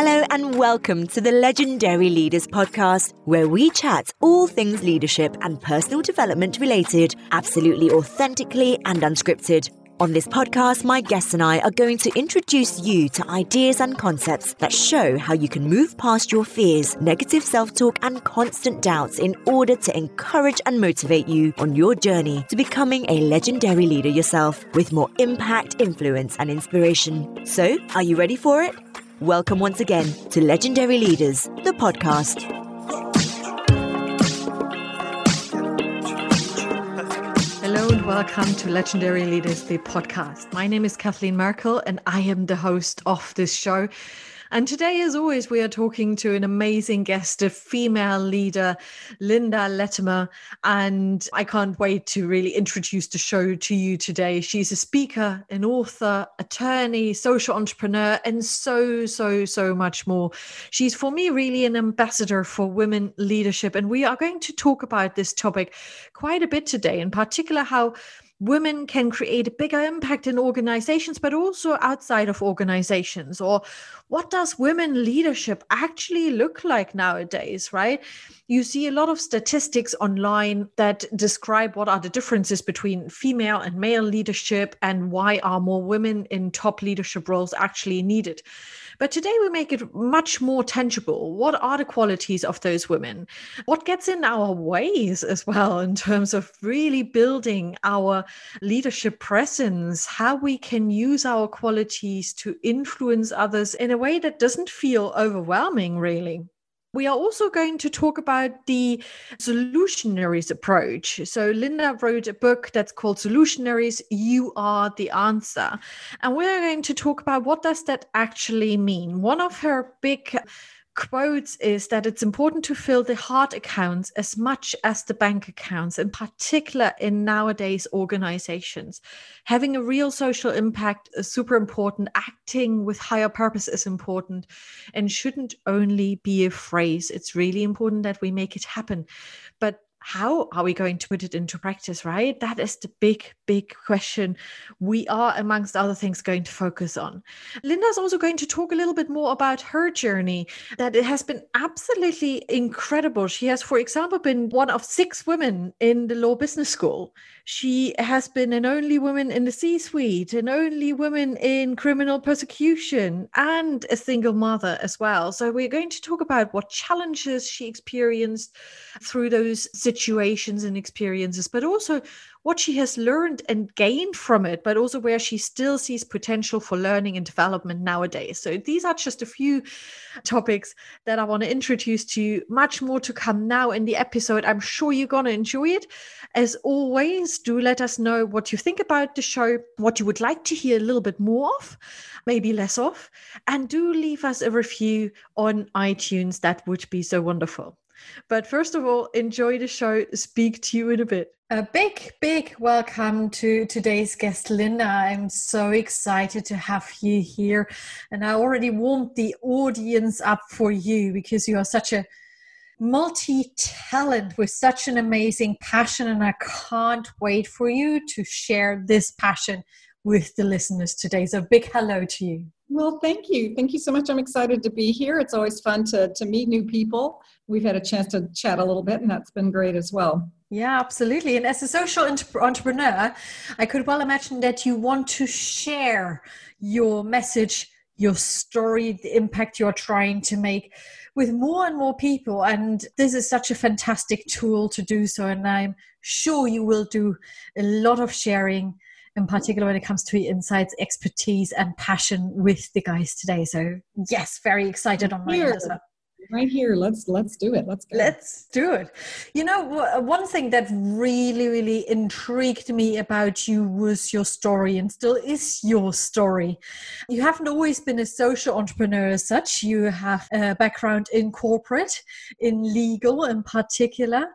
Hello and welcome to the Legendary Leaders Podcast, where we chat all things leadership and personal development related, absolutely authentically and unscripted. On this podcast, my guests and I are going to introduce you to ideas and concepts that show how you can move past your fears, negative self talk, and constant doubts in order to encourage and motivate you on your journey to becoming a legendary leader yourself with more impact, influence, and inspiration. So, are you ready for it? Welcome once again to Legendary Leaders, the podcast. Hello and welcome to Legendary Leaders, the podcast. My name is Kathleen Merkel and I am the host of this show. And today, as always, we are talking to an amazing guest, a female leader, Linda Lattimore. And I can't wait to really introduce the show to you today. She's a speaker, an author, attorney, social entrepreneur, and so, so, so much more. She's, for me, really an ambassador for women leadership. And we are going to talk about this topic quite a bit today, in particular, how women can create a bigger impact in organizations, but also outside of organizations? Or what does women leadership actually look like nowadays, right? You see a lot of statistics online that describe what are the differences between female and male leadership and why are more women in top leadership roles actually needed. But today we make it much more tangible. What are the qualities of those women? What gets in our ways as well in terms of really building our leadership presence, how we can use our qualities to influence others in a way that doesn't feel overwhelming, really. We are also going to talk about the solutionaries approach. So, Linda wrote a book that's called Solutionaries You Are the Answer. And we're going to talk about what does that actually mean. One of her big quotes is that it's important to fill the heart accounts as much as the bank accounts, in particular in nowadays organizations. Having a real social impact is super important. Acting with higher purpose is important and shouldn't only be a phrase. It's really important that we make it happen. But how are we going to put it into practice, right? That is the big, big question we are, amongst other things, going to focus on. Linda's also going to talk a little bit more about her journey, that it has been absolutely incredible. She has, for example, been one of six women in the law business school. She has been an only woman in the C suite, an only woman in criminal persecution, and a single mother as well. So, we're going to talk about what challenges she experienced through those situations and experiences, but also what she has learned and gained from it, but also where she still sees potential for learning and development nowadays. So these are just a few topics that I want to introduce to you. Much more to come now in the episode. I'm sure you're going to enjoy it. As always, do let us know what you think about the show, what you would like to hear a little bit more of, maybe less of, and do leave us a review on iTunes. That would be so wonderful. But first of all, enjoy the show. Speak to you in a bit. A big, big welcome to today's guest, Linda. I'm so excited to have you here. And I already warmed the audience up for you because you are such a multi talent with such an amazing passion. And I can't wait for you to share this passion with the listeners today. So, big hello to you. Well, thank you. Thank you so much. I'm excited to be here. It's always fun to, to meet new people. We've had a chance to chat a little bit, and that's been great as well. Yeah, absolutely. And as a social entrepreneur, I could well imagine that you want to share your message, your story, the impact you're trying to make with more and more people. And this is such a fantastic tool to do so. And I'm sure you will do a lot of sharing in particular when it comes to insights, expertise, and passion with the guys today. So yes, very excited on my here, end as well. Right here, let's let's do it. Let's go. Let's do it. You know, uh, one thing that really, really intrigued me about you was your story, and still is your story. You haven't always been a social entrepreneur as such. You have a background in corporate, in legal in particular,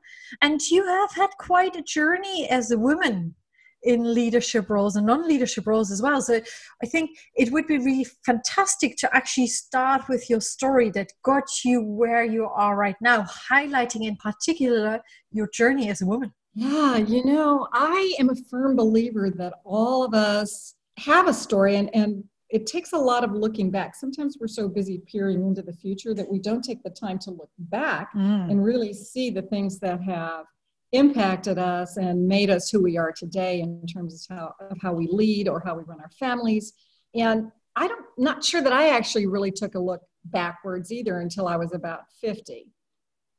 and you have had quite a journey as a woman in leadership roles and non-leadership roles as well so i think it would be really fantastic to actually start with your story that got you where you are right now highlighting in particular your journey as a woman yeah you know i am a firm believer that all of us have a story and and it takes a lot of looking back. Sometimes we're so busy peering into the future that we don't take the time to look back mm. and really see the things that have impacted us and made us who we are today in terms of how, of how we lead or how we run our families. And I don't not sure that I actually really took a look backwards either until I was about 50.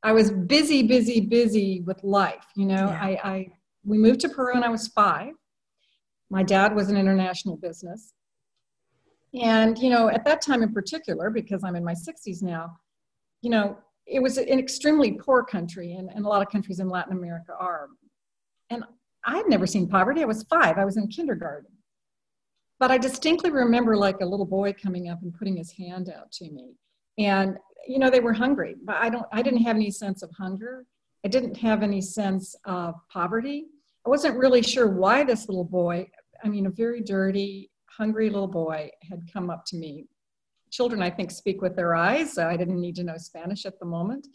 I was busy, busy, busy with life. You know, yeah. I, I we moved to Peru when I was five. My dad was an international business. And, you know, at that time in particular, because I'm in my 60s now, you know, it was an extremely poor country, and, and a lot of countries in Latin America are. And I had never seen poverty. I was five, I was in kindergarten. But I distinctly remember like a little boy coming up and putting his hand out to me. And, you know, they were hungry, but I don't, I didn't have any sense of hunger. I didn't have any sense of poverty. I wasn't really sure why this little boy, I mean, a very dirty, hungry little boy, had come up to me children, I think, speak with their eyes. I didn't need to know Spanish at the moment.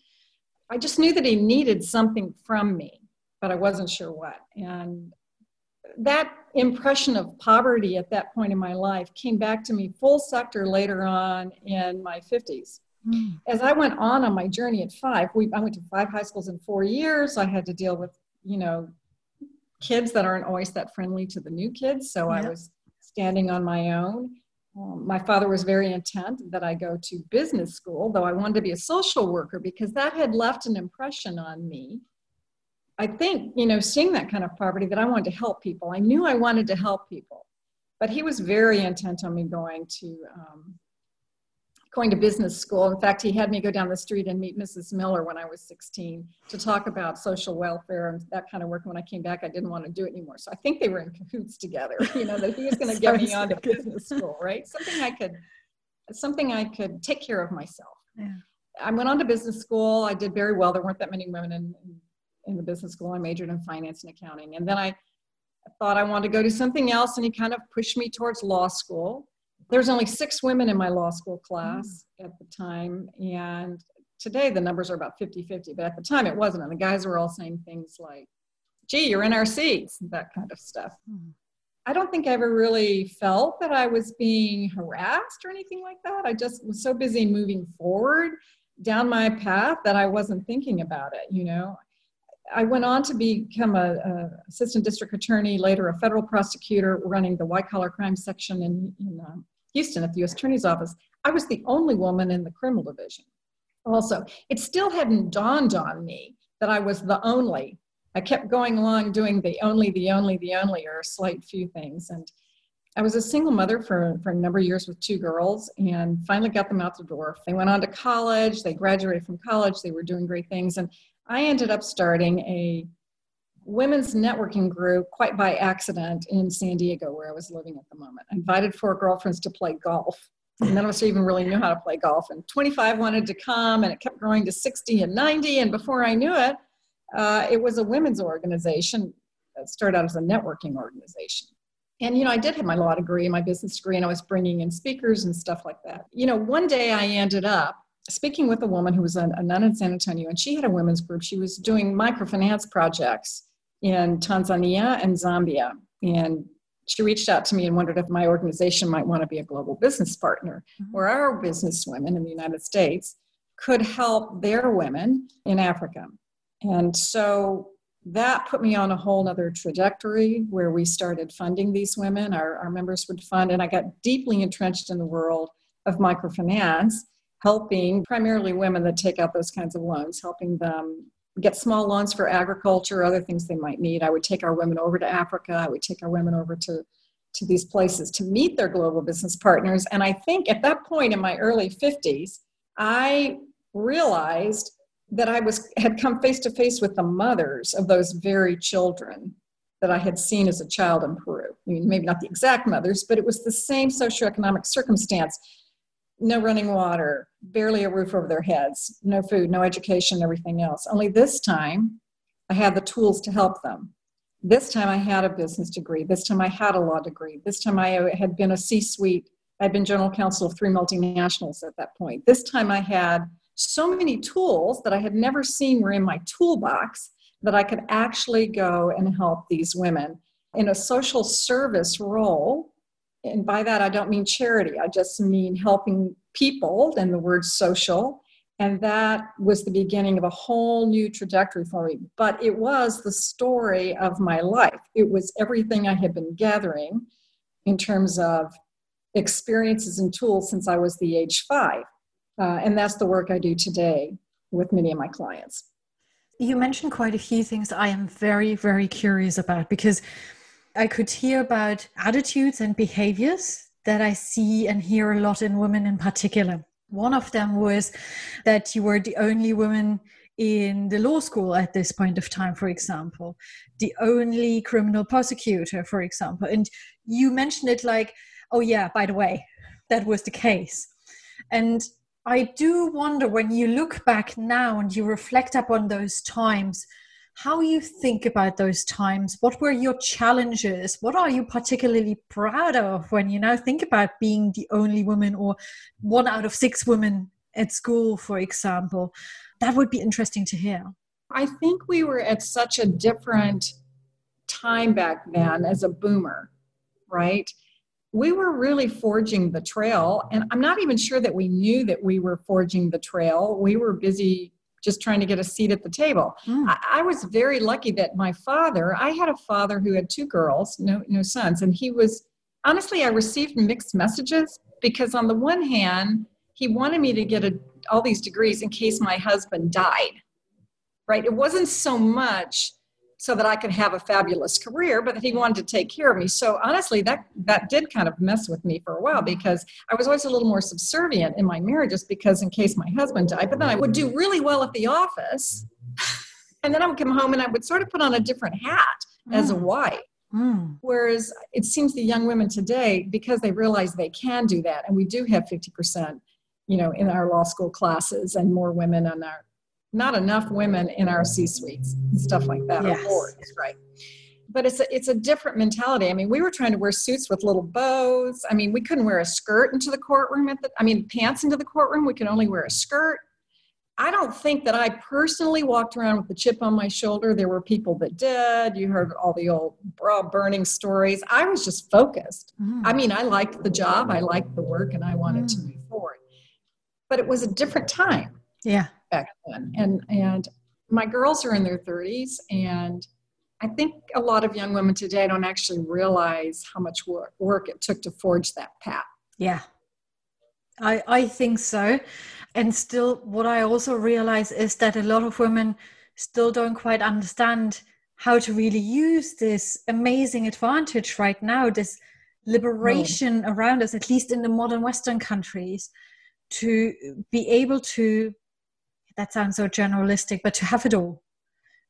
I just knew that he needed something from me, but I wasn't sure what. And that impression of poverty at that point in my life came back to me full sector later on in my 50s. Mm. As I went on on my journey at five, we, I went to five high schools in four years. I had to deal with, you know, kids that aren't always that friendly to the new kids. So I was standing on my own. Um, my father was very intent that I go to business school, though I wanted to be a social worker because that had left an impression on me. I think, you know, seeing that kind of poverty, that I wanted to help people. I knew I wanted to help people, but he was very intent on me going to um, going to business school. In fact, he had me go down the street and meet Mrs. Miller when I was 16 to talk about social welfare and that kind of work. When I came back, I didn't want to do it anymore. So I think they were in cahoots together, you know, that he was going to get me onto business school, right? Something I could, something I could take care of myself. Yeah. I went on to business school. I did very well. There weren't that many women in, in the business school. I majored in finance and accounting. And then I thought I wanted to go to something else, and he kind of pushed me towards law school there's only six women in my law school class mm. at the time and today the numbers are about 50-50 but at the time it wasn't and the guys were all saying things like gee you're in our seats that kind of stuff mm. i don't think i ever really felt that i was being harassed or anything like that i just was so busy moving forward down my path that i wasn't thinking about it you know I went on to become a, a, assistant district attorney, later a federal prosecutor, running the white collar crime section in, in uh, Houston at the U.S. Attorney's Office, I was the only woman in the criminal division. Also, it still hadn't dawned on me that I was the only. I kept going along doing the only, the only, the only, or a slight few things. And I was a single mother for, for a number of years with two girls and finally got them out the door. They went on to college, they graduated from college, they were doing great things. And I ended up starting a women's networking group quite by accident in San Diego, where I was living at the moment. I invited four girlfriends to play golf. None of us even really knew how to play golf. And 25 wanted to come, and it kept growing to 60 and 90. And before I knew it, uh, it was a women's organization that started out as a networking organization. And, you know, I did have my law degree, my business degree, and I was bringing in speakers and stuff like that. You know, one day I ended up speaking with a woman who was a nun in San Antonio, and she had a women's group. She was doing microfinance projects in Tanzania and Zambia. And she reached out to me and wondered if my organization might want to be a global business partner, mm-hmm. where our business women in the United States could help their women in Africa. And so that put me on a whole other trajectory where we started funding these women. Our, our members would fund, and I got deeply entrenched in the world of microfinance, helping primarily women that take out those kinds of loans, helping them get small loans for agriculture, other things they might need. I would take our women over to Africa. I would take our women over to, to these places to meet their global business partners. And I think at that point in my early 50s, I realized that I was had come face to face with the mothers of those very children that I had seen as a child in Peru. I mean, maybe not the exact mothers, but it was the same socioeconomic circumstance no running water, barely a roof over their heads, no food, no education, everything else. Only this time, I had the tools to help them. This time, I had a business degree. This time, I had a law degree. This time, I had been a C suite. I'd been general counsel of three multinationals at that point. This time, I had so many tools that I had never seen were in my toolbox that I could actually go and help these women in a social service role and by that I don't mean charity, I just mean helping people, and the word social. And that was the beginning of a whole new trajectory for me. But it was the story of my life. It was everything I had been gathering in terms of experiences and tools since I was the age five. Uh, and that's the work I do today with many of my clients. You mentioned quite a few things I am very, very curious about because I could hear about attitudes and behaviors that I see and hear a lot in women in particular. One of them was that you were the only woman in the law school at this point of time, for example, the only criminal prosecutor, for example. And you mentioned it like, oh, yeah, by the way, that was the case. And I do wonder when you look back now and you reflect upon those times, how you think about those times. What were your challenges? What are you particularly proud of when you now think about being the only woman or one out of six women at school, for example? That would be interesting to hear. I think we were at such a different time back then as a boomer, right? we were really forging the trail. And I'm not even sure that we knew that we were forging the trail. We were busy just trying to get a seat at the table. Mm. I, I, was very lucky that my father, I had a father who had two girls, no, no sons, and he was honestly, I received mixed messages because on the one hand, he wanted me to get a, all these degrees in case my husband died. Right? It wasn't so much so that I could have a fabulous career, but that he wanted to take care of me. So honestly, that that did kind of mess with me for a while because I was always a little more subservient in my marriages because in case my husband died, but then I would do really well at the office. And then I would come home and I would sort of put on a different hat mm. as a mm. wife. Mm. Whereas it seems the young women today, because they realize they can do that, and we do have 50%, you know, in our law school classes and more women on our not enough women in our C suites and stuff like that, yes. or boards, right? But it's a, it's a different mentality. I mean, we were trying to wear suits with little bows. I mean, we couldn't wear a skirt into the courtroom at the, I mean, pants into the courtroom. We could only wear a skirt. I don't think that I personally walked around with a chip on my shoulder. There were people that did. You heard all the old bra burning stories. I was just focused. Mm. I mean, I liked the job, I liked the work, and I wanted mm. to move forward. But it was a different time. Yeah back then. And and my girls are in their 30s and I think a lot of young women today don't actually realize how much work, work it took to forge that path. Yeah. I I think so. And still what I also realize is that a lot of women still don't quite understand how to really use this amazing advantage right now, this liberation no. around us, at least in the modern Western countries, to be able to that sounds so generalistic, but to have it all,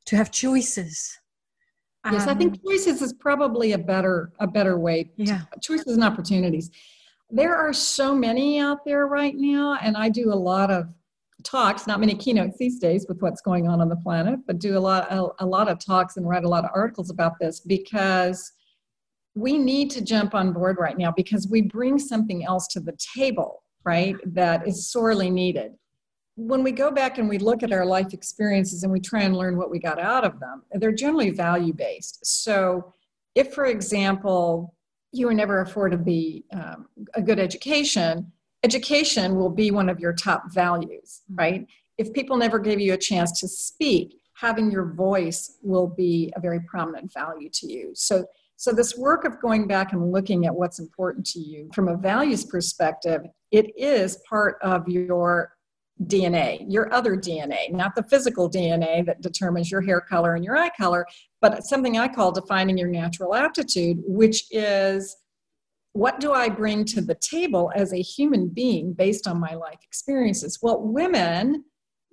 to have choices. Yes, um, I think um, choices is probably a better a better way. Yeah, choices and opportunities. There are so many out there right now, and I do a lot of talks, not many keynotes these days with what's going on on the planet, but do a lot a, a lot of talks and write a lot of articles about this because we need to jump on board right now because we bring something else to the table, right? That is sorely needed when we go back and we look at our life experiences and we try and learn what we got out of them, they're generally value based. So, if, for example, you were never afforded the um, a good education, education will be one of your top values, mm-hmm. right? If people never gave you a chance to speak, having your voice will be a very prominent value to you. So, so this work of going back and looking at what's important to you from a values perspective, it is part of your DNA, your other DNA, not the physical DNA that determines your hair color and your eye color, but something I call defining your natural aptitude, which is what do I bring to the table as a human being based on my life experiences? Well, women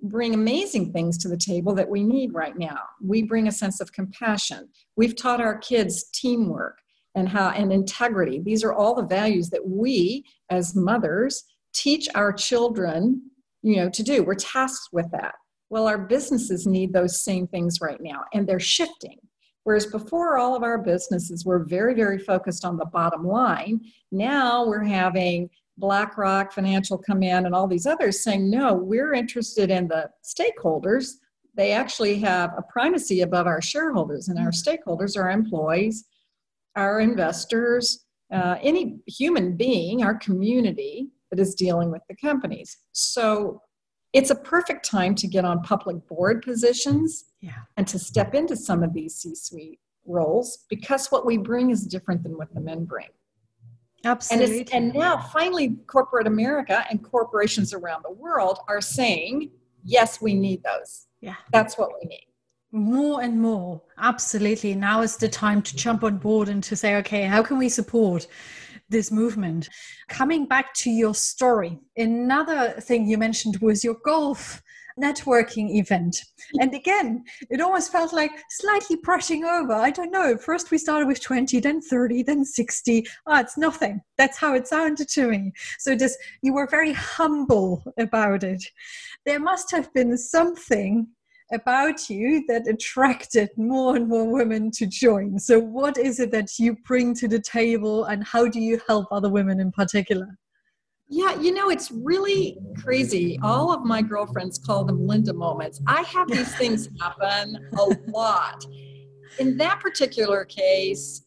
bring amazing things to the table that we need right now. We bring a sense of compassion. We've taught our kids teamwork and how and integrity. These are all the values that we as mothers teach our children you know to do. We're tasked with that. Well our businesses need those same things right now and they're shifting. Whereas before all of our businesses were very very focused on the bottom line. Now we're having blackrock financial come in and all these others saying no we're interested in the stakeholders. They actually have a primacy above our shareholders and our stakeholders are employees our investors uh, any human being, our community that is dealing with the companies. So it's a perfect time to get on public board positions yeah. and to step into some of these C suite roles because what we bring is different than what the men bring. Absolutely. And, and now, finally, corporate America and corporations around the world are saying, yes, we need those. Yeah. That's what we need. More and more. Absolutely. Now is the time to jump on board and to say, okay, how can we support this movement? Coming back to your story, another thing you mentioned was your golf networking event. And again, it almost felt like slightly brushing over. I don't know. First, we started with 20, then 30, then 60. Oh, it's nothing. That's how it sounded to me. So just you were very humble about it. There must have been something about you that attracted more and more women to join. So, what is it that you bring to the table, and how do you help other women in particular? Yeah, you know, it's really crazy. All of my girlfriends call them Linda moments. I have these things happen a lot. In that particular case,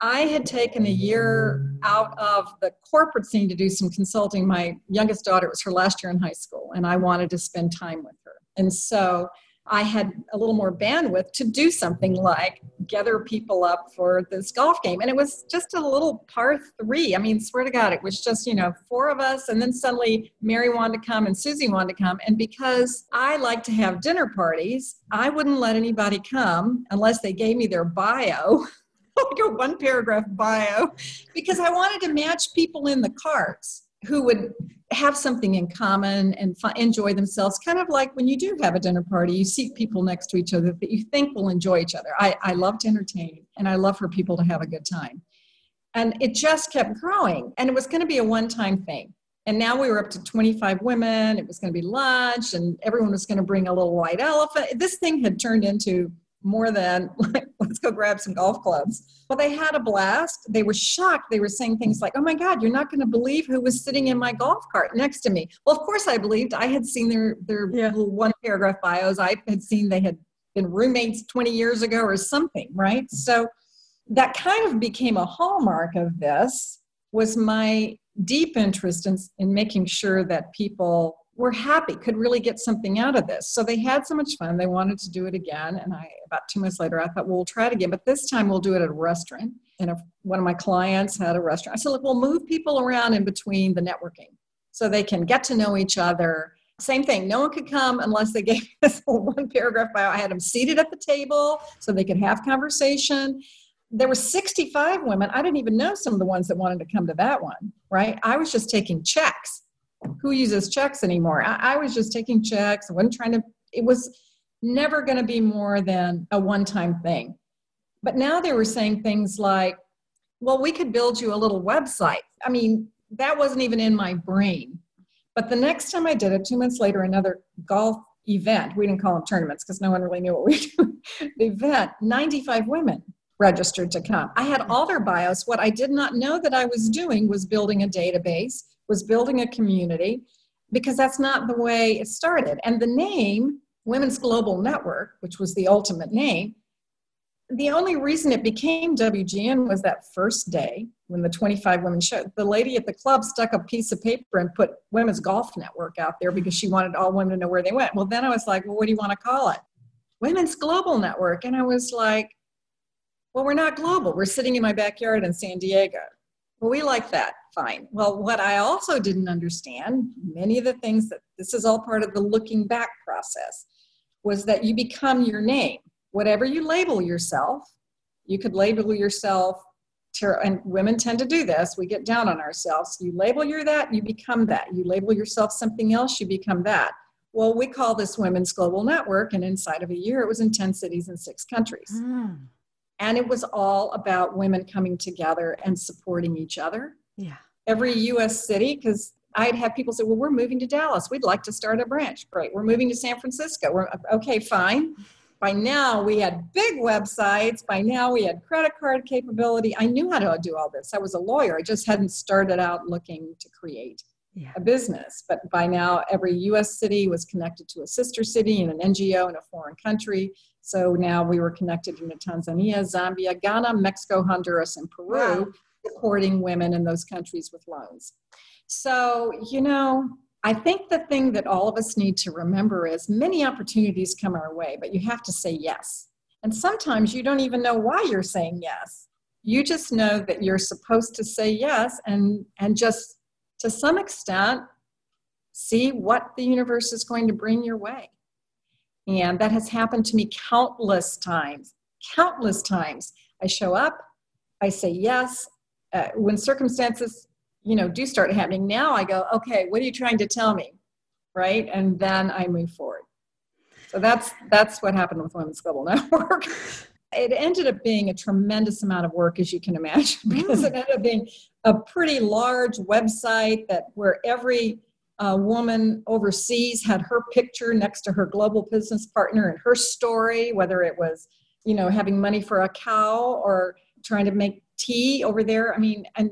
I had taken a year out of the corporate scene to do some consulting. My youngest daughter was her last year in high school, and I wanted to spend time with her. And so I had a little more bandwidth to do something like gather people up for this golf game. And it was just a little par three. I mean, swear to God, it was just, you know, four of us. And then suddenly Mary wanted to come and Susie wanted to come. And because I like to have dinner parties, I wouldn't let anybody come unless they gave me their bio. like a one paragraph bio, because I wanted to match people in the carts who would have something in common and enjoy themselves kind of like when you do have a dinner party you seat people next to each other that you think will enjoy each other. I, I love to entertain and i love for people to have a good time. And it just kept growing and it was going to be a one-time thing. And now we were up to 25 women it was going to be lunch and everyone was going to bring a little white elephant. This thing had turned into more than like, let's go grab some golf clubs. Well, they had a blast. They were shocked. They were saying things like, oh my God, you're not going to believe who was sitting in my golf cart next to me. Well, of course I believed. I had seen their, their yeah. little one paragraph bios. I had seen they had been roommates 20 years ago or something, right? So that kind of became a hallmark of this was my deep interest in, in making sure that people were happy, could really get something out of this. So they had so much fun. They wanted to do it again. And I, about two months later, I thought, well, we'll try it again, but this time we'll do it at a restaurant. And one of my clients had a restaurant, I said, look, we'll move people around in between the networking so they can get to know each other. Same thing. No one could come unless they gave us one paragraph bio. I had them seated at the table so they could have conversation. There were 65 women. I didn't even know some of the ones that wanted to come to that one, right? I was just taking checks who uses checks anymore? I, I was just taking checks. I wasn't trying to, it was never going to be more than a one time thing. But now they were saying things like, well, we could build you a little website. I mean, that wasn't even in my brain. But the next time I did it, two months later, another golf event, we didn't call them tournaments because no one really knew what we doing. the event, 95 women registered to come. I had all their bios. What I did not know that I was doing was building a database was building a community because that's not the way it started. And the name, Women's Global Network, which was the ultimate name, the only reason it became WGN was that first day when the 25 women showed. The lady at the club stuck a piece of paper and put Women's Golf Network out there because she wanted all women to know where they went. Well, then I was like, well, what do you want to call it? Women's Global Network. And I was like, well, we're not global. We're sitting in my backyard in San Diego. Well, we like that fine. Well, what I also didn't understand, many of the things that this is all part of the looking back process, was that you become your name. Whatever you label yourself, you could label yourself, and women tend to do this, we get down on ourselves. You label you're that, you become that. You label yourself something else, you become that. Well, we call this Women's Global Network, and inside of a year, it was in 10 cities in six countries. Mm. And it was all about women coming together and supporting each other yeah. Every US city, because I'd have people say, well, we're moving to Dallas. We'd like to start a branch. Great. We're moving to San Francisco. We're uh, okay, fine. By now, we had big websites. By now, we had credit card capability. I knew how to do all this. I was a lawyer. I just hadn't started out looking to create yeah. a business. But by now, every US city was connected to a sister city and an NGO in a foreign country. So now we were connected into Tanzania, Zambia, Ghana, Mexico, Honduras, and Peru. Wow supporting women in those countries with loans. So, you know, I think the thing that all of us need to remember is many opportunities come our way, but you have to say yes. And sometimes you don't even know why you're saying yes. You just know that you're supposed to say yes and, and just to some extent see what the universe is going to bring your way. And that has happened to me countless times, countless times. I show up, I say yes. Uh, when circumstances, you know, do start happening, now I go, okay, what are you trying to tell me? Right? And then I move forward. So that's that's what happened with Women's Global Network. it ended up being a tremendous amount of work, as you can imagine, because it ended up being a pretty large website that where every uh, woman overseas had her picture next to her global business partner and her story, whether it was, you know, having money for a cow or trying to make tea over there. I mean, and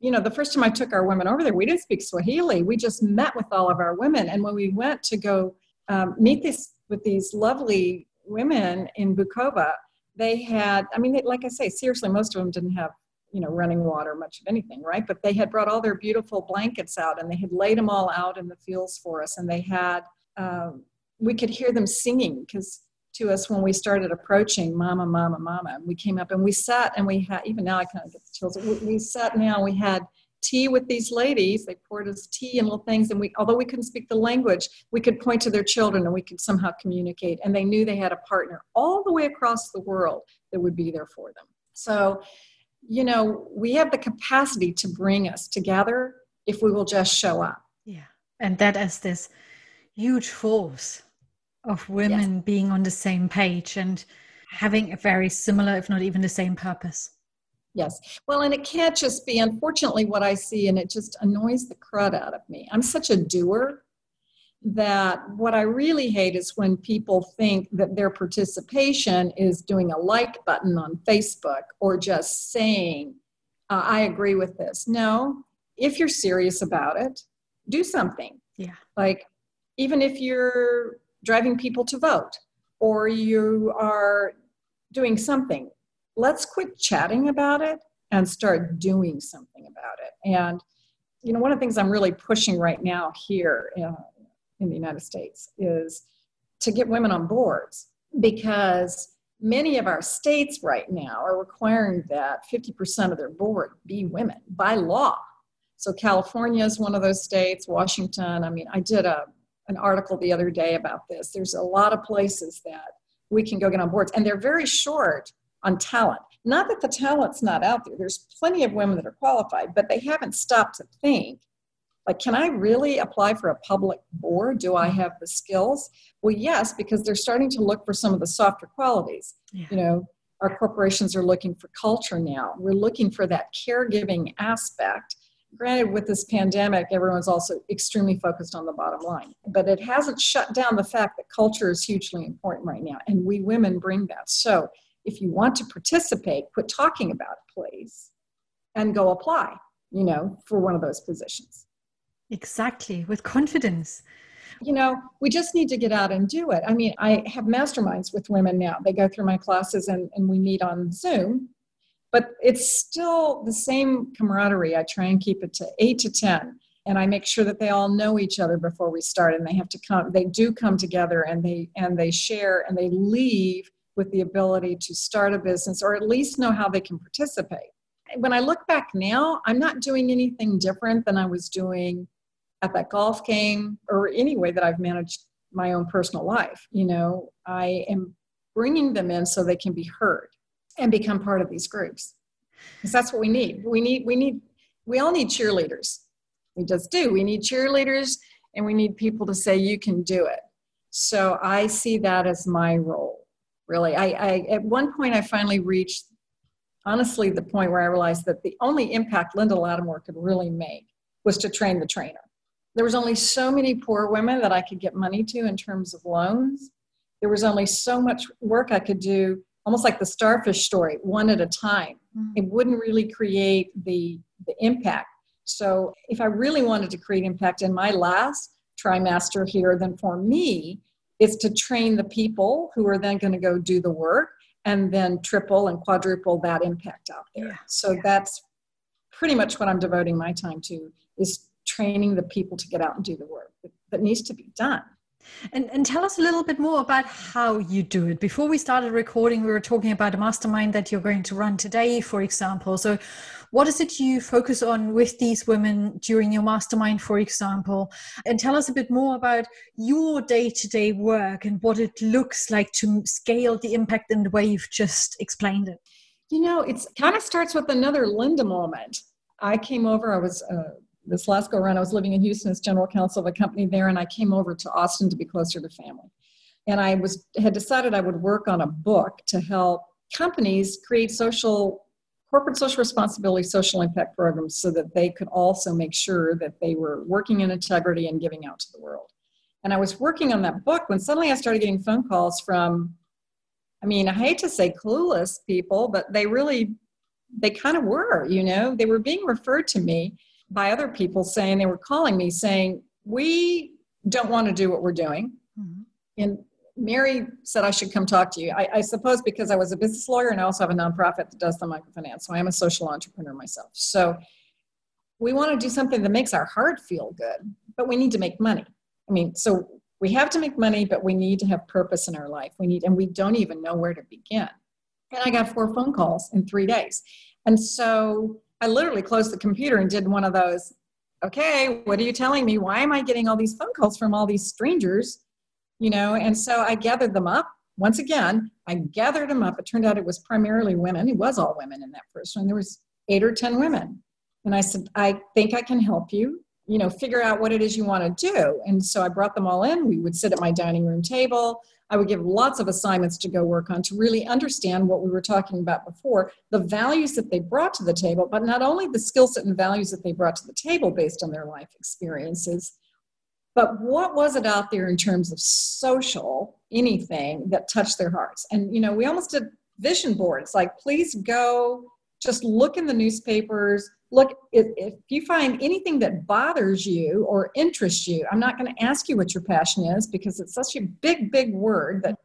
you know, the first time I took our women over there, we didn't speak Swahili. We just met with all of our women, and when we went to go um, meet this with these lovely women in Bukoba, they had. I mean, they, like I say, seriously, most of them didn't have you know running water much of anything right but they had brought all their beautiful blankets out and they had laid them all out in the fields for us and they had um, we could hear them singing because to us when we started approaching mama mama mama. And we came up and we sat and we had even now i kind of get the chills. We, we sat now we had tea with these ladies. They poured us tea and little things. And we although we couldn't speak the language we could point to their children and we could somehow communicate. And they knew they had a partner all the way across the world that would be there for them. So you know, we have the capacity to bring us together if we will just show up. Yeah. And that is this huge force of women yes. being on the same page and having a very similar, if not even the same purpose. Yes. Well, and it can't just be, unfortunately, what I see, and it just annoys the crud out of me. I'm such a doer that what I really hate is when people think that their participation is doing a like button on Facebook or just saying, uh, I agree with this. No, if you're serious about it, do something. Yeah. Like, even if you're driving people to vote or you are doing something, let's quit chatting about it and start doing something about it. And, you know, one of the things I'm really pushing right now here. Uh, in the United States is to get women on boards because many of our states right now are requiring that 50% of their board be women by law. So California is one of those states, Washington. I mean, I did a, an article the other day about this. There's a lot of places that we can go get on boards, and they're very short on talent. Not that the talent's not out there, there's plenty of women that are qualified, but they haven't stopped to think like can i really apply for a public board do i have the skills well yes because they're starting to look for some of the softer qualities yeah. you know our corporations are looking for culture now we're looking for that caregiving aspect granted with this pandemic everyone's also extremely focused on the bottom line but it hasn't shut down the fact that culture is hugely important right now and we women bring that so if you want to participate quit talking about it please and go apply you know for one of those positions Exactly, with confidence. You know, we just need to get out and do it. I mean, I have masterminds with women now. They go through my classes and, and we meet on Zoom, but it's still the same camaraderie. I try and keep it to eight to 10 and I make sure that they all know each other before we start and they have to come, they do come together and they, and they share and they leave with the ability to start a business or at least know how they can participate. When I look back now, I'm not doing anything different than I was doing at that golf game or any way that I've managed my own personal life. You know, I am bringing them in so they can be heard and become part of these groups because that's what we need. We need, we need, we all need cheerleaders. We just do. We need cheerleaders and we need people to say, you can do it. So I see that as my role, really. I, I at one point, I finally reached, honestly, the point where I realized that the only impact Linda Lattimore could really make was to train the trainer there was only so many poor women that I could get money to in terms of loans. There was only so much work I could do, almost like the starfish story, one at a time. Mm-hmm. It wouldn't really create the, the impact. So, if I really wanted to create impact in my last trimester here, then for me, it's to train the people who are then going to go do the work and then triple and quadruple that impact out there. Yeah. So, that's pretty much what I'm devoting my time to is training the people to get out and do the work that, that needs to be done. And, and tell us a little bit more about how you do it. Before we started recording, we were talking about a mastermind that you're going to run today, for example. So, what is it you focus on with these women during your mastermind, for example? And tell us a bit more about your day to day work and what it looks like to scale the impact in the way you've just explained it. You know, it kind of starts with another Linda moment. I came over, I was uh, this last go around, I was living in Houston as general counsel of a company there, and I came over to Austin to be closer to family. And I was had decided I would work on a book to help companies create social corporate social responsibility social impact programs so that they could also make sure that they were working in integrity and giving out to the world and i was working on that book when suddenly i started getting phone calls from i mean i hate to say clueless people but they really they kind of were you know they were being referred to me by other people saying they were calling me saying, We don't want to do what we're doing. Mm-hmm. And Mary said I should come talk to you. I, I, suppose because I was a business lawyer and I also have a nonprofit that does the microfinance. So I am a social entrepreneur myself. So we want to do something that makes our heart feel good, but we need to make money. I mean, so we have to make money, but we need to have purpose in our life. We need, and we don't even know where to begin. And I got four phone calls in three days. And so I literally closed the computer and did one of those, okay, what are you telling me? Why am I getting all these phone calls from all these strangers? You know, and so I gathered them up. Once again, I gathered them up. It turned out it was primarily women. It was all women in that first one. There was eight or 10 women. And I said, I think I can help you, you know, figure out what it is you want to do. And so I brought them all in. We would sit at my dining room table. I would give lots of assignments to go work on to really understand what we were talking about before the values that they brought to the table, but not only the skill set and values that they brought to the table based on their life experiences, but what was it out there in terms of social anything that touched their hearts? And, you know, we almost did vision boards like, please go just look in the newspapers look if, if, you find anything that bothers you or interests you i'm not going to ask you what your passion is because it's such a big big word that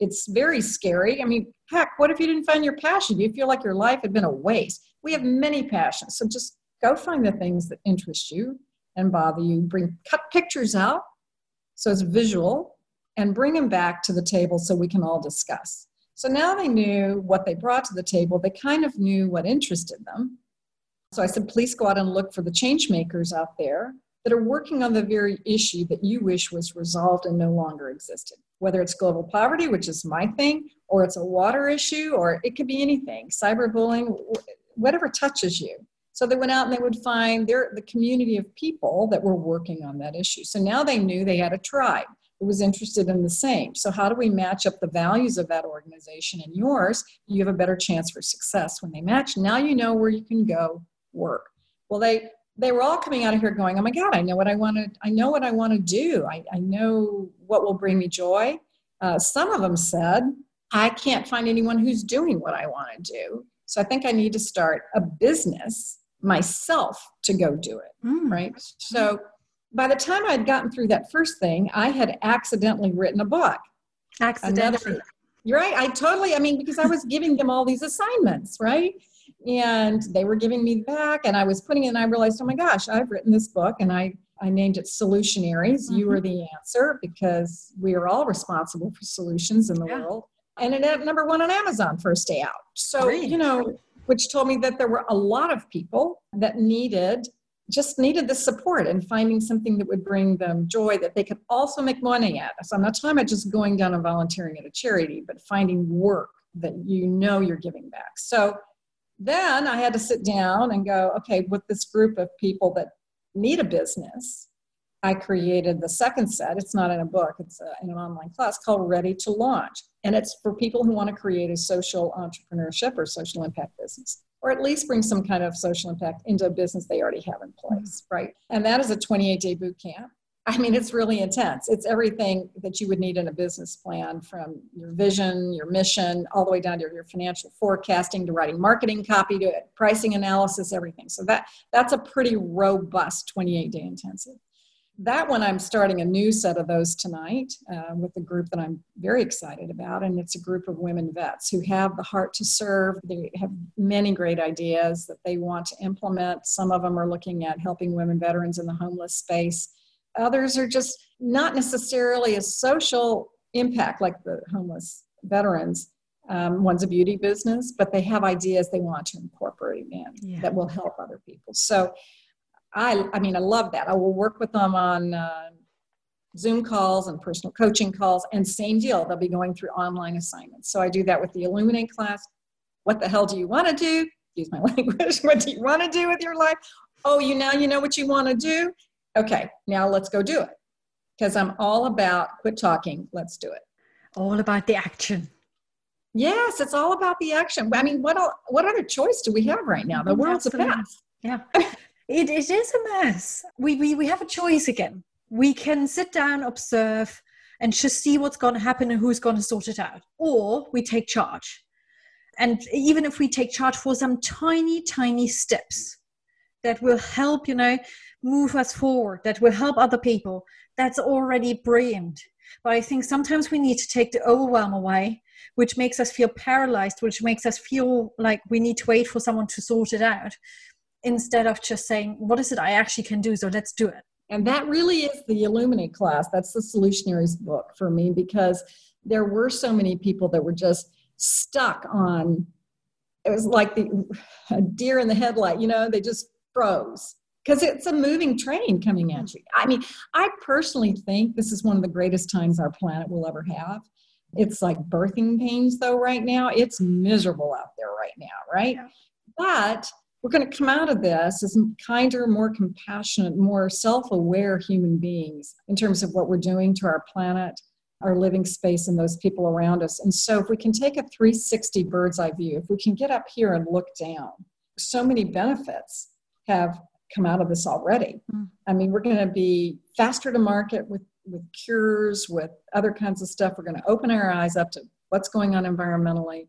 it's very scary. I mean heck what if you didn't find your passion? You feel like your life had been a waste? We have many passions so just go find the things that interest you and bother you. Bring cut pictures out so it's visual and bring them back to the table so we can all discuss. So now they knew what they brought to the table. They kind of knew what interested them so I said, please go out and look for the change makers out there that are working on the very issue that you wish was resolved and no longer existed. Whether it's global poverty, which is my thing, or it's a water issue, or it could be anything, cyberbullying, whatever touches you. So they went out and they would find their, the community of people that were working on that issue. So now they knew they had a tribe that was interested in the same. So how do we match up the values of that organization and yours? You have a better chance for success when they match. Now you know where you can go work. Well, they they were all coming out of here going, "Oh my God, I know what I want to. I know what I want to do. I, I know what will bring me joy." Uh, some of them said, "I can't find anyone who's doing what I want to do, so I think I need to start a business myself to go do it." Mm. Right. So by the time I'd gotten through that first thing, I had accidentally written a book. Accidentally. Another, you're right. I totally. I mean, because I was giving them all these assignments, right? And they were giving me back and i was putting it and i realized oh my gosh i've written this book and i i named it solutionaries mm-hmm. you are the answer because we are all responsible for solutions in the yeah. world and it had number one on amazon first day out so Great. you know which told me that there were a lot of people that needed just needed the support and finding something that would bring them joy that they could also make money at. So I'm not talking about just going down and volunteering at a charity, but finding work that you know you're giving back. So then I had to sit down and go, okay, with this group of people that need a business, I created the second set. It's not in a book, it's a, in an online class called Ready to Launch. And it's for people who want to create a social entrepreneurship or social impact business, or at least bring some kind of social impact into a business they already have in place, mm-hmm. right? And that is a 28 day boot camp. I mean, it's really intense. It's everything that you would need in a business plan from your vision, your mission, all the way down to your financial forecasting, to writing marketing copy, to pricing analysis, everything. So that that's a pretty robust 28 day intensive. that one i'm starting a new set of those tonight uh, with a group that i'm very excited about and it's a group of women vets who have the heart to serve they have many great ideas that they want to implement some of them are looking at helping women veterans in the homeless space others are just not necessarily a social impact like the homeless veterans um, one's a beauty business but they have ideas they want to incorporate in yeah. that will help other people so I, I mean, I love that. I will work with them on uh, Zoom calls and personal coaching calls, and same deal, they'll be going through online assignments. So I do that with the Illuminate class. What the hell do you want to do? Use my language. what do you want to do with your life? Oh, you now you know what you want to do? Okay, now let's go do it. Because I'm all about quit talking, let's do it. All about the action. Yes, it's all about the action. I mean, what what other choice do we have right now? The mm-hmm, world's Absolutely. a mess. Yeah. It, it is a mess. We, we, we have a choice again. We can sit down, observe, and just see what's going to happen and who's going to sort it out. Or we take charge. And even if we take charge for some tiny, tiny steps that will help, you know, move us forward, that will help other people, that's already brilliant. But I think sometimes we need to take the overwhelm away, which makes us feel paralyzed, which makes us feel like we need to wait for someone to sort it out instead of just saying, what is it I actually can do? So let's do it. And that really is the Illuminate class. That's the solutionaries book for me because there were so many people that were just stuck on it was like the a deer in the headlight, you know, they just froze because it's a moving train coming at mm-hmm. you. I mean, I personally think this is one of the greatest times our planet will ever have. It's like birthing pains, though, right now. It's miserable out there right now, right? Yeah. But we're going to come out of this as kinder, more compassionate, more self aware human beings in terms of what we're doing to our planet, our living space, and those people around us. And so, if we can take a 360 bird's eye view, if we can get up here and look down, so many benefits have come out of this already. Mm. I mean, we're going to be faster to market with, with cures, with other kinds of stuff. We're going to open our eyes up to what's going on environmentally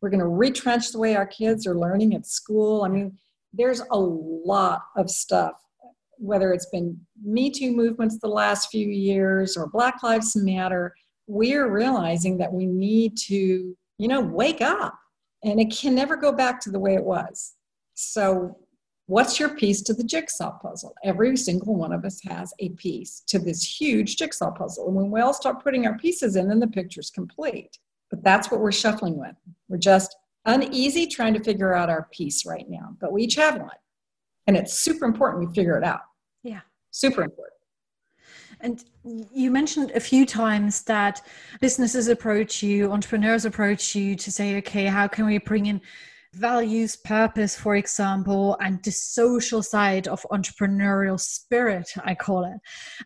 we're going to retrench the way our kids are learning at school. I mean, there's a lot of stuff, whether it's been Me Too movements the last few years or Black Lives Matter. We're realizing that we need to, you know, wake up and it can never go back to the way it was. So, what's your piece to the jigsaw puzzle? Every single one of us has a piece to this huge jigsaw puzzle. And when we all start putting our pieces in, then the picture's complete. But that's what we're shuffling with. We're just uneasy trying to figure out our piece right now, but we each have one. And it's super important we figure it out. Yeah. Super important. And you mentioned a few times that businesses approach you, entrepreneurs approach you to say, okay, how can we bring in values, purpose, for example, and the social side of entrepreneurial spirit, I call it.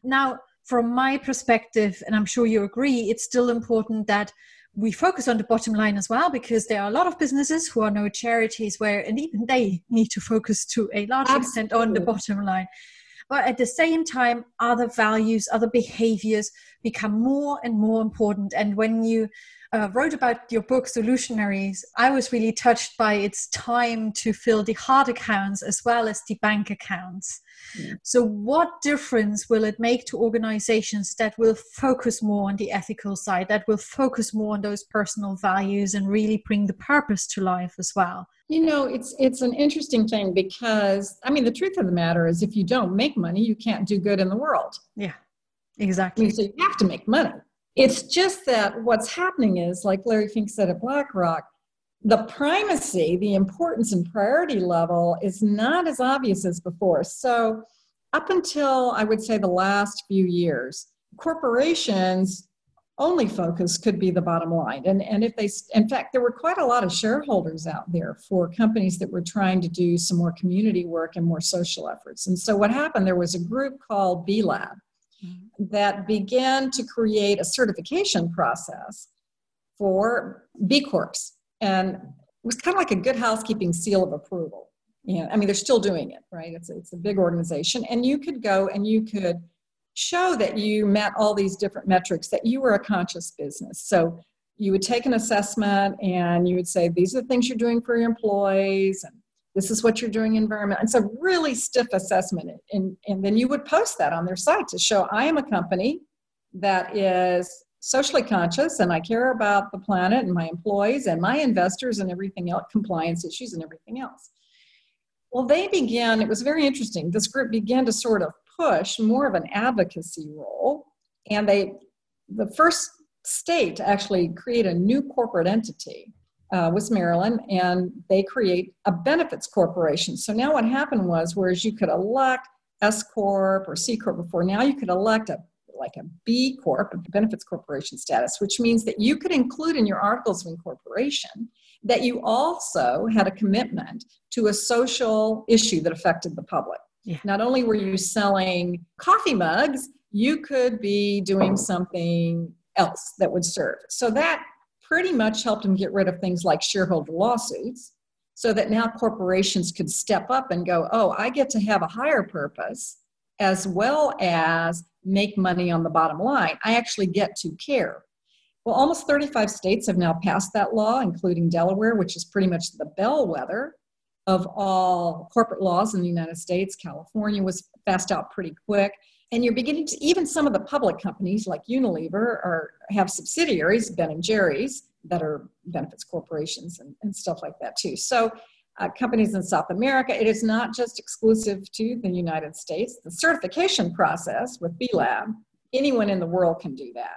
Now, from my perspective, and I'm sure you agree, it's still important that we focus on the bottom line as well because there are a lot of businesses who are no charities where and even they need to focus to a large Absolutely. extent on the bottom line but at the same time other values other behaviors become more and more important and when you uh, wrote about your book solutionaries i was really touched by its time to fill the hard accounts as well as the bank accounts. Yeah. so what difference will it make to organizations that will focus more on the ethical side that will focus more on those personal values and really bring the purpose to life as well? You know it's it's an interesting thing because i mean the truth of the matter is if you don't make money you can't do good in the world. Yeah exactly. I mean, so you have to make money it's just that what's happening is, like Larry Fink said at BlackRock, the primacy, the importance and priority level is not as obvious as before. So, up until I would say the last few years, corporations only focus could be the bottom line. And, and if they, in fact, there were quite a lot of shareholders out there for companies that were trying to do some more community work and more social efforts. And so what happened, there was a group called B Lab that began to create a certification process for B Corps. And it was kind of like a good housekeeping seal of approval. Yeah, I mean, they're still doing it, right? It's it's a big organization. And you could go and you could show that you met all these different metrics, that you were a conscious business. So you would take an assessment and you would say, these are the things you're doing for your employees, and This is what you're doing environment. It's a really stiff assessment. And, and then you would post that on their site to show I am a company that is socially conscious and I care about the planet and my employees and my investors and everything else, compliance issues and everything else. Well, they began, it was very interesting. This group began to sort of push more of an advocacy role. And they, the first state to actually create a new corporate entity uh, was Maryland, and they create a benefits corporation. So now what happened was, whereas you could elect S Corp or C Corp before, now you could elect a like a B Corp, a benefits corporation status, which means that you could include in your articles of incorporation that you also had a commitment to a social issue that affected the public. Yeah. Not only were you selling coffee mugs, you could be doing something else that would serve. So that pretty much helped them get rid of things like shareholder lawsuits so that now corporations could step up and go, oh, I get to have a higher purpose as well as make money on the bottom line. I actually get to care. Well, almost 35 states have now passed that law, including Delaware, which is pretty much the bellwether of all corporate laws in the United States. California was fast out pretty quick. And you're beginning to, even some of the public companies like Unilever are, have subsidiaries, Ben and Jerry's, that are benefits corporations and, and stuff like that too. So uh, companies in South America. It is not just exclusive to the United States. The certification process with B Lab, anyone in the world can do that.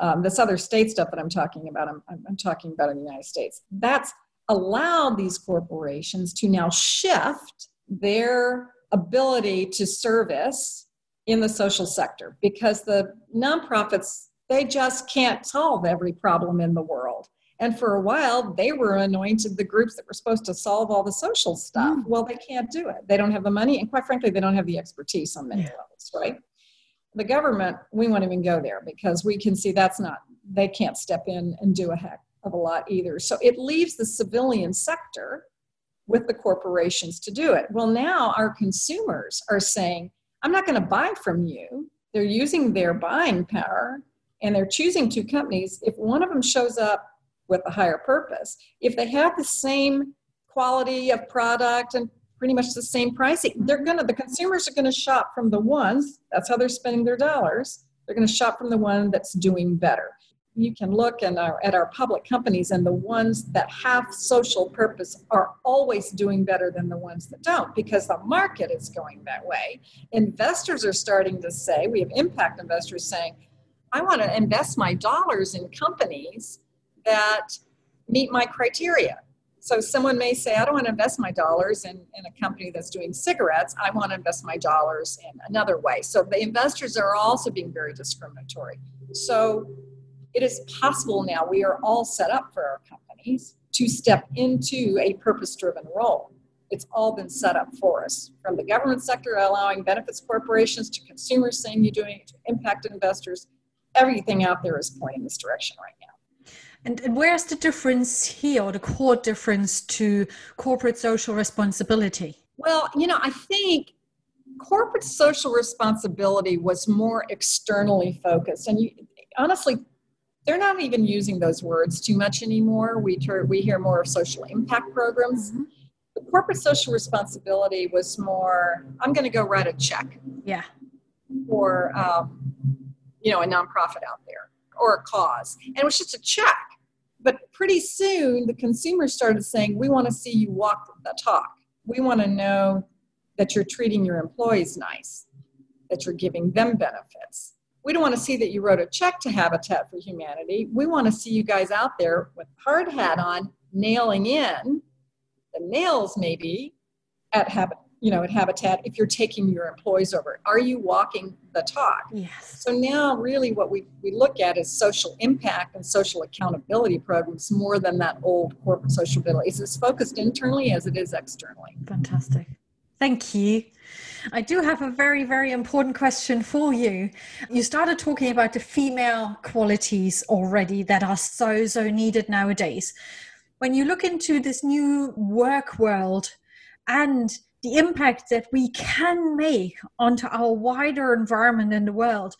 Um, this other state stuff that I'm talking about, I'm, I'm talking about in the United States. That's allowed these corporations to now shift their ability to service in the social sector because the nonprofits they just can't solve every problem in the world and for a while, they were anointed the groups that were supposed to solve all the social stuff. Mm. Well, they can't do it. They don't have the money, and quite frankly, they don't have the expertise on many yeah. levels, right? The government, we won't even go there because we can see that's not, they can't step in and do a heck of a lot either. So it leaves the civilian sector with the corporations to do it. Well, now our consumers are saying, I'm not going to buy from you. They're using their buying power and they're choosing two companies. If one of them shows up with a higher purpose. If they have the same quality of product and pretty much the same pricing, they're gonna the consumers are gonna shop from the ones, that's how they're spending their dollars. They're gonna shop from the one that's doing better. You can look our, at our public companies, and the ones that have social purpose are always doing better than the ones that don't because the market is going that way. Investors are starting to say, we have impact investors saying, I want to invest my dollars in companies that meet my criteria. So someone may say, I don't want to invest my dollars in, in a company that's doing cigarettes. I want to invest my dollars in another way. So the investors are also being very discriminatory. So it is possible now, we are all set up for our companies to step into a purpose driven role. It's all been set up for us from the government sector allowing benefits corporations to consumers saying you're doing it to impact investors. Everything out there is pointing this direction right now. And, and where's the difference here, or the core difference to corporate social responsibility? Well, you know, I think corporate social responsibility was more externally focused. And you, honestly, they're not even using those words too much anymore. We, ter- we hear more of social impact programs. Mm-hmm. The corporate social responsibility was more, I'm going to go write a check. Yeah. For, um, you know, a nonprofit out there or a cause. And it was just a check. But pretty soon, the consumers started saying, We want to see you walk the talk. We want to know that you're treating your employees nice, that you're giving them benefits. We don't want to see that you wrote a check to Habitat for Humanity. We want to see you guys out there with hard hat on, nailing in the nails, maybe, at Habitat you know, at Habitat if you're taking your employees over? Are you walking the talk? Yes. So now really what we, we look at is social impact and social accountability programs more than that old corporate social bill. It's as focused internally as it is externally. Fantastic. Thank you. I do have a very, very important question for you. You started talking about the female qualities already that are so, so needed nowadays. When you look into this new work world and the impact that we can make onto our wider environment in the world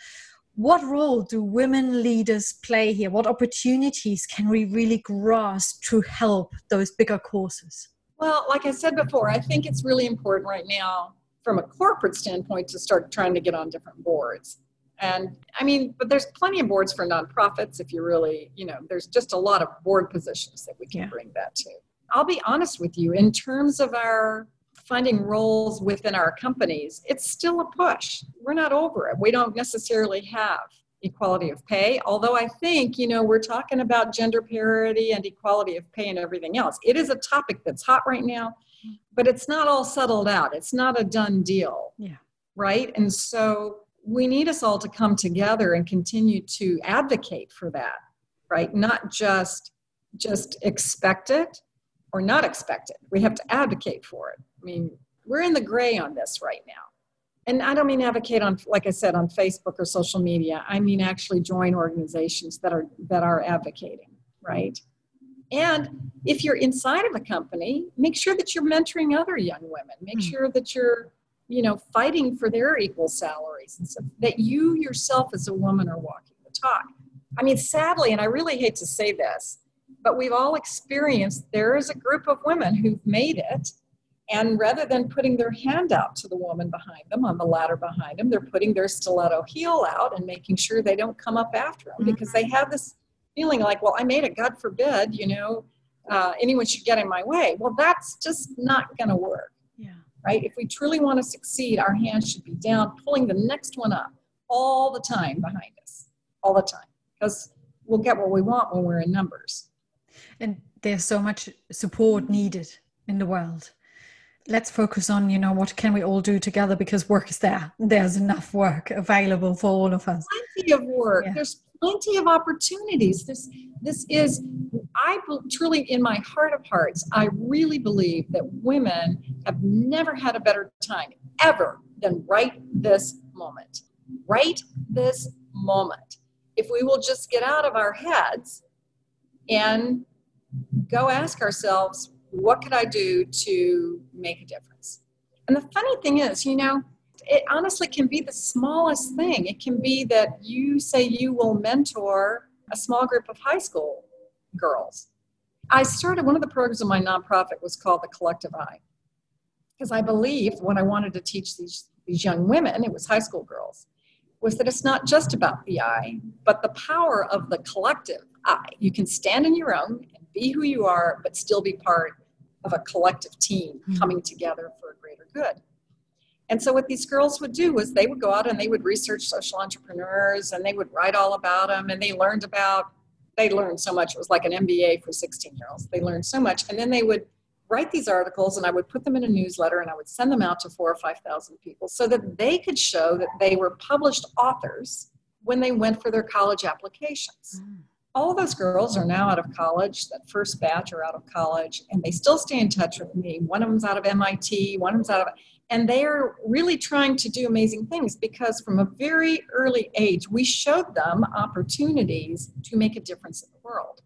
what role do women leaders play here what opportunities can we really grasp to help those bigger causes Well, like I said before, I think it's really important right now from a corporate standpoint to start trying to get on different boards. And I mean, but there's plenty of boards for nonprofits if you really, you know, there's just a lot of board positions that we can yeah. bring that to. I'll be honest with you, in terms of our finding roles within our companies, it's still a push. We're not over it. We don't necessarily have equality of pay, although I think, you know, we're talking about gender parity and equality of pay and everything else. It is a topic that's hot right now, but it's not all settled out. It's not a done deal. Yeah. Right? And so we need us all to come together and continue to advocate for that, right? Not just just expect it or not expect it. We have to advocate for it. I mean, we're in the gray on this right now. And I don't mean advocate on, like I said, on Facebook or social media. I mean actually join organizations that are that are advocating, right? And if you're inside of a company, make sure that you're mentoring other young women. Make mm. sure that you're, you know, fighting for their equal salaries and stuff. That you yourself as a woman are walking the talk. I mean, sadly, and I really hate to say this, but we've all experienced there is a group of women who've made it and rather than putting their hand out to the woman behind them on the ladder behind them they're putting their stiletto heel out and making sure they don't come up after them mm-hmm. because they have this feeling like well i made it god forbid you know uh, anyone should get in my way. Well that's just not going to work. Yeah. right? If we truly want to succeed our hands should be down pulling the next one up all the time behind us all the time because we'll get what we want when we're in numbers. And there's so much support needed in the world let's focus on you know what can we all do together because work is there. There's enough work available for all of us. Plenty of work. Yeah. there's plenty of opportunities. This this is i truly in my heart of hearts i really believe that women have never had a better time ever than right this moment. Right this moment. If we will just get out of our heads and go ask ourselves, what could I do to make a difference? And the funny thing is, you know, it honestly can be the smallest thing. It can be that you say you will mentor a small group of high school girls. I started one of the programs in my nonprofit was called the Collective Eye Because I believed when I wanted to teach these, these young women, it was high school girls, was that it's not just about the I, but the power of the collective I. You can stand on your own and be who you are, but still be part of a collective team mm-hmm. coming together for a greater good. And so what these girls would do was they would go out and they would research social entrepreneurs and they would write all about them and they learned about they learned so much. It was like an MBA for 16 year olds. They learned so much. And then they would write these articles and I would put them in a newsletter and I would send them out to four or 5,000 people so that they could show that they were published authors when they went for their college applications. Mm all those girls are now out of college. That first batch are out of college, and they still stay in touch with me. One of them's out of MIT, one of them's out of, and they are really trying to do amazing things because from a very early age, we showed them opportunities to make a difference in the world.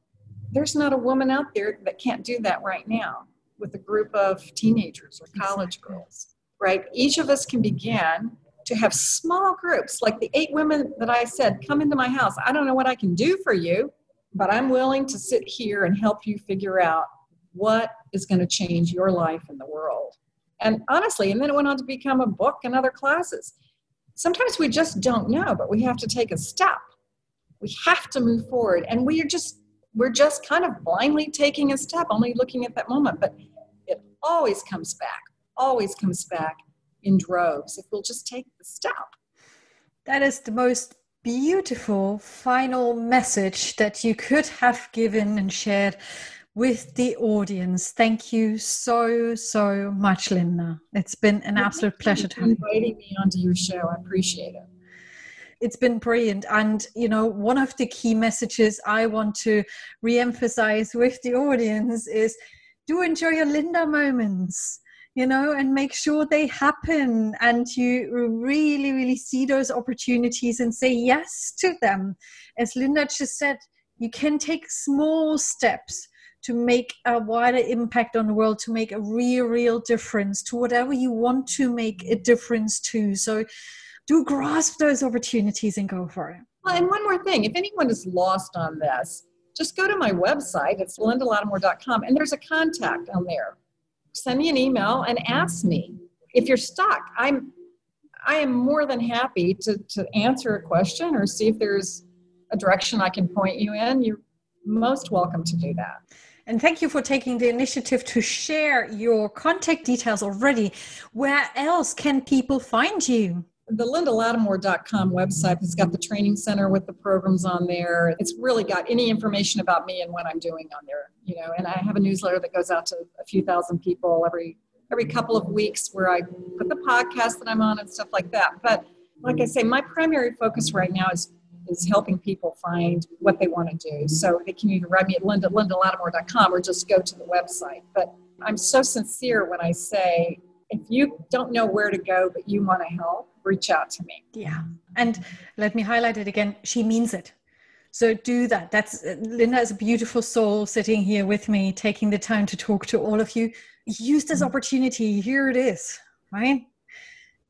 There's not a woman out there that can't do that right now with a group of teenagers or college girls, right? Each of us can begin to have small groups like the eight women that I said, come into my house. I don't know what I can do for you, but I'm willing to sit here and help you figure out what is going to change your life in the world. And honestly, and then it went on to become a book and other classes. Sometimes we just don't know, but we have to take a step. We have to move forward. And we are just, we're just kind of blindly taking a step, only looking at that moment. But it always comes back, always comes back in droves if we'll just take the step. That is the most beautiful final message that you could have given and shared with the audience. Thank you so, so much, Linda. It's been an absolute pleasure to have you. Inviting me onto your show. I appreciate it. It's been brilliant. And, you know, one of the key messages I want to re-emphasize with the audience is do enjoy your Linda moments you know, and make sure they happen. And you really, really see those opportunities and say yes to them. As Linda just said, you can take small steps to make a wider impact on the world, to make a real, real difference to whatever you want to make a difference to. So do grasp those opportunities and go for it. Well, and one more thing if anyone is lost on this, just go to my website. It's lindalattimore.com, and there's a contact on there send me an email and ask me. If you're stuck, I'm I am more than happy to, to answer a question or see if there's a direction I can point you in. You're most welcome to do that. And thank you for taking the initiative to share your contact details already. Where else can people find you? The lindalattimore.com website has got the training center with the programs on there. It's really got any information about me and what I'm doing on there, you know, and I have a newsletter that goes out to a few thousand people every every couple of weeks where I put the podcast that I'm on and stuff like that. But like I say, my primary focus right now is is helping people find what they want to do. So they can either write me at linda, or just go to the website. But I'm so sincere when I say, if you don't know where to go, but you want to help, reach out to me. Yeah. And let me highlight it again. She means it. So do that. That's Linda is a beautiful soul sitting here with me, taking the time to talk to all of you. Use this mm. opportunity. Here it is, right?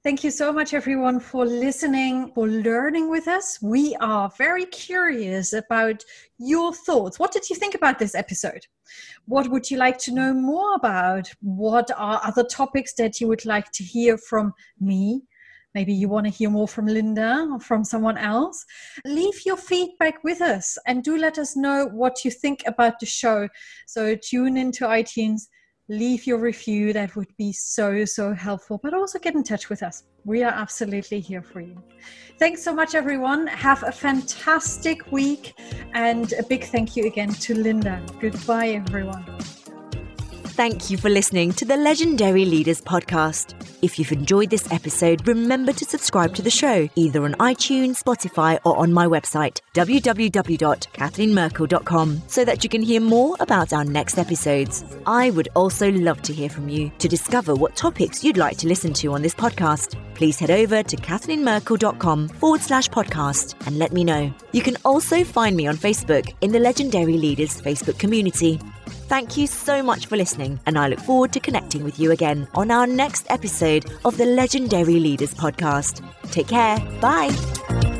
Thank you so much, everyone, for listening, for learning with us. We are very curious about your thoughts. What did you think about this episode? What would you like to know more about? What are other topics that you would like to hear from me? Maybe you want to hear more from Linda or from someone else. Leave your feedback with us and do let us know what you think about the show. So tune into iTunes leave your review. That would be so, so helpful. But also get in touch with us. We are absolutely here for you. Thanks so much, everyone. Have a fantastic week. And a big thank you again to Linda. Goodbye, everyone. Thank you for listening to the Legendary Leaders podcast. If you've enjoyed this episode, remember to subscribe to the show either on iTunes, Spotify, or on my website, www.kathleenmerkel.com, so that you can hear more about our next episodes. I would also love to hear from you. To discover what topics you'd like to listen to on this podcast, please head over to kathleenmerkel.com forward slash podcast and let me know. You can also find me on Facebook in the Legendary Leaders Facebook community. Thank you so much for listening, and I look forward to connecting with you again on our next episode of the Legendary Leaders podcast. Take care. Bye.